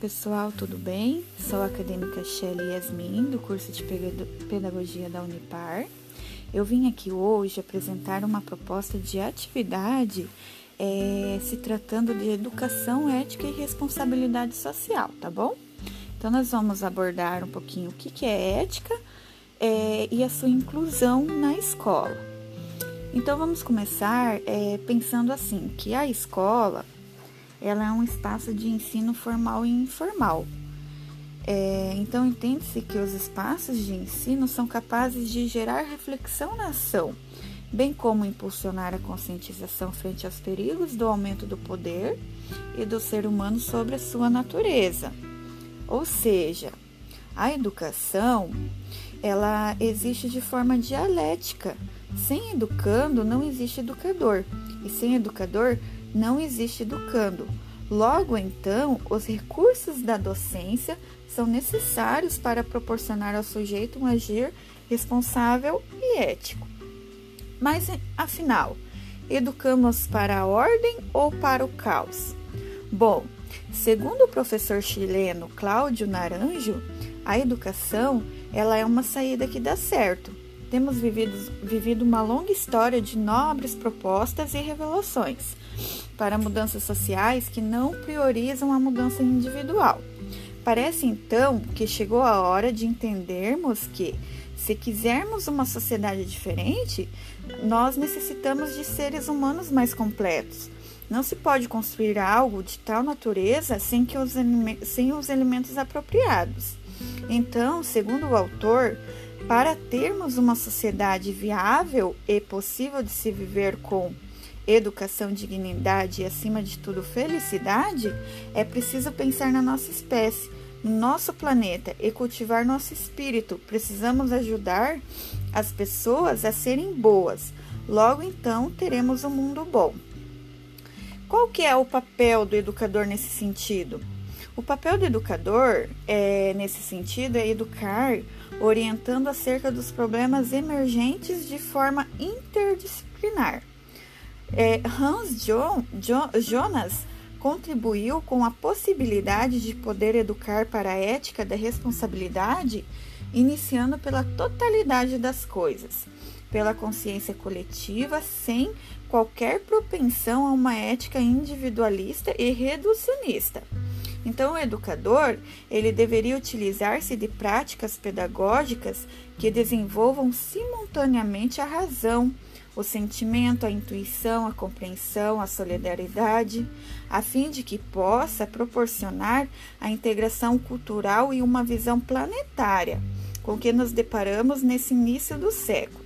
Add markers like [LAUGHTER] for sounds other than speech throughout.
pessoal, tudo bem? Sou a acadêmica Shelly Yasmin, do curso de Pedagogia da Unipar. Eu vim aqui hoje apresentar uma proposta de atividade é, se tratando de educação ética e responsabilidade social, tá bom? Então, nós vamos abordar um pouquinho o que, é ética é, e a sua inclusão na escola. Então, vamos começar é, pensando assim, que a escola ela é um espaço de ensino formal e informal. É, então, entende-se que os espaços de ensino são capazes de gerar reflexão na ação, bem como impulsionar a conscientização frente aos perigos do aumento do poder e do ser humano sobre a sua natureza. Ou seja, a educação ela existe de forma dialética. Sem educando não existe educador, e sem educador não existe educando. Logo, então, os recursos da docência são necessários para proporcionar ao sujeito um agir responsável e ético. Mas, afinal, educamos para a ordem ou para o caos? Bom, segundo o professor chileno Cláudio Naranjo, a educação ela é uma saída que dá certo. Temos vivido, vivido uma longa história de nobres propostas e revelações para mudanças sociais que não priorizam a mudança individual. Parece então que chegou a hora de entendermos que, se quisermos uma sociedade diferente, nós necessitamos de seres humanos mais completos. Não se pode construir algo de tal natureza sem, que os, sem os elementos apropriados. Então, segundo o autor, para termos uma sociedade viável e possível de se viver com educação, dignidade e, acima de tudo, felicidade, é preciso pensar na nossa espécie, no nosso planeta e cultivar nosso espírito. Precisamos ajudar as pessoas a serem boas. Logo então teremos um mundo bom. Qual que é o papel do educador nesse sentido? O papel do educador, é, nesse sentido, é educar orientando acerca dos problemas emergentes de forma interdisciplinar. É, Hans John, John, Jonas contribuiu com a possibilidade de poder educar para a ética da responsabilidade, iniciando pela totalidade das coisas, pela consciência coletiva, sem qualquer propensão a uma ética individualista e reducionista. Então, o educador, ele deveria utilizar-se de práticas pedagógicas que desenvolvam simultaneamente a razão, o sentimento, a intuição, a compreensão, a solidariedade, a fim de que possa proporcionar a integração cultural e uma visão planetária com que nos deparamos nesse início do século.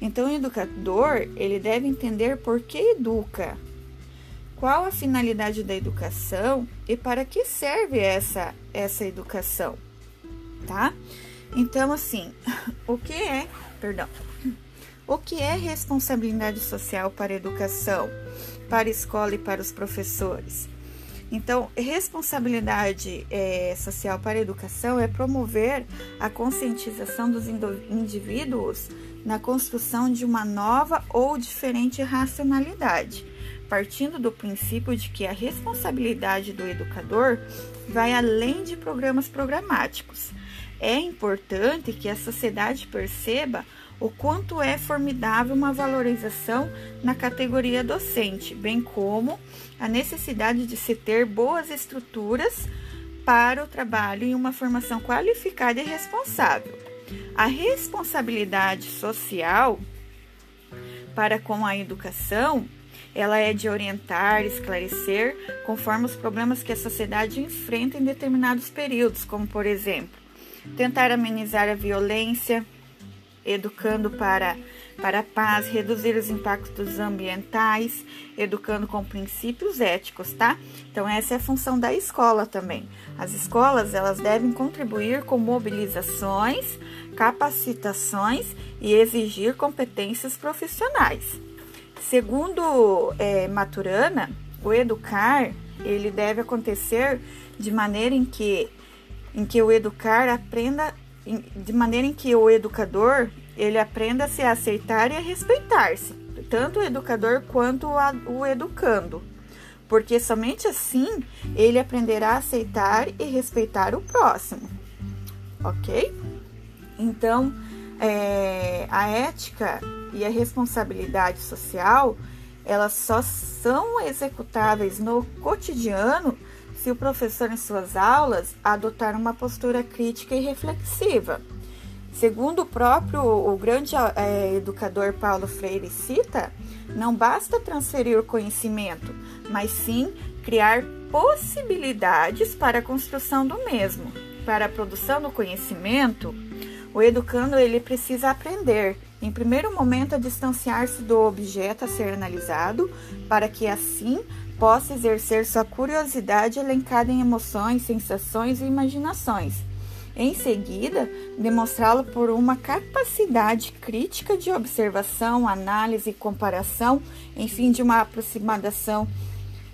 Então, o educador, ele deve entender por que educa, qual a finalidade da educação e para que serve essa essa educação, tá? Então, assim, [LAUGHS] o que é, perdão, o que é responsabilidade social para a educação, para a escola e para os professores? Então, responsabilidade é, social para a educação é promover a conscientização dos indivíduos na construção de uma nova ou diferente racionalidade, partindo do princípio de que a responsabilidade do educador vai além de programas programáticos. É importante que a sociedade perceba o quanto é formidável uma valorização na categoria docente, bem como a necessidade de se ter boas estruturas para o trabalho e uma formação qualificada e responsável. A responsabilidade social para com a educação, ela é de orientar, esclarecer conforme os problemas que a sociedade enfrenta em determinados períodos, como por exemplo, tentar amenizar a violência, educando para, para a paz, reduzir os impactos ambientais, educando com princípios éticos, tá? Então essa é a função da escola também. As escolas elas devem contribuir com mobilizações, capacitações e exigir competências profissionais. Segundo é, Maturana, o educar ele deve acontecer de maneira em que em que o educar aprenda de maneira em que o educador ele aprenda a se aceitar e a respeitar-se, tanto o educador quanto o educando. porque somente assim ele aprenderá a aceitar e respeitar o próximo, ok? Então, é, a ética e a responsabilidade social elas só são executáveis no cotidiano se o professor em suas aulas adotar uma postura crítica e reflexiva. Segundo o próprio o grande é, educador Paulo Freire cita, não basta transferir o conhecimento, mas sim criar possibilidades para a construção do mesmo. Para a produção do conhecimento, o educando ele precisa aprender, em primeiro momento, a distanciar-se do objeto a ser analisado, para que assim possa exercer sua curiosidade elencada em emoções, sensações e imaginações. Em seguida, demonstrá-lo por uma capacidade crítica de observação, análise e comparação, enfim, de uma aproximação,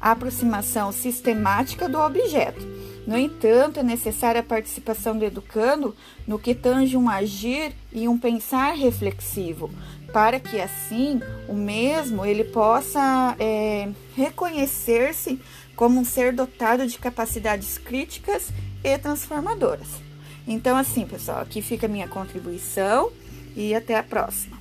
aproximação sistemática do objeto. No entanto, é necessária a participação do educando no que tange um agir e um pensar reflexivo, para que assim o mesmo ele possa é, reconhecer-se como um ser dotado de capacidades críticas e transformadoras. Então, assim, pessoal, aqui fica a minha contribuição e até a próxima.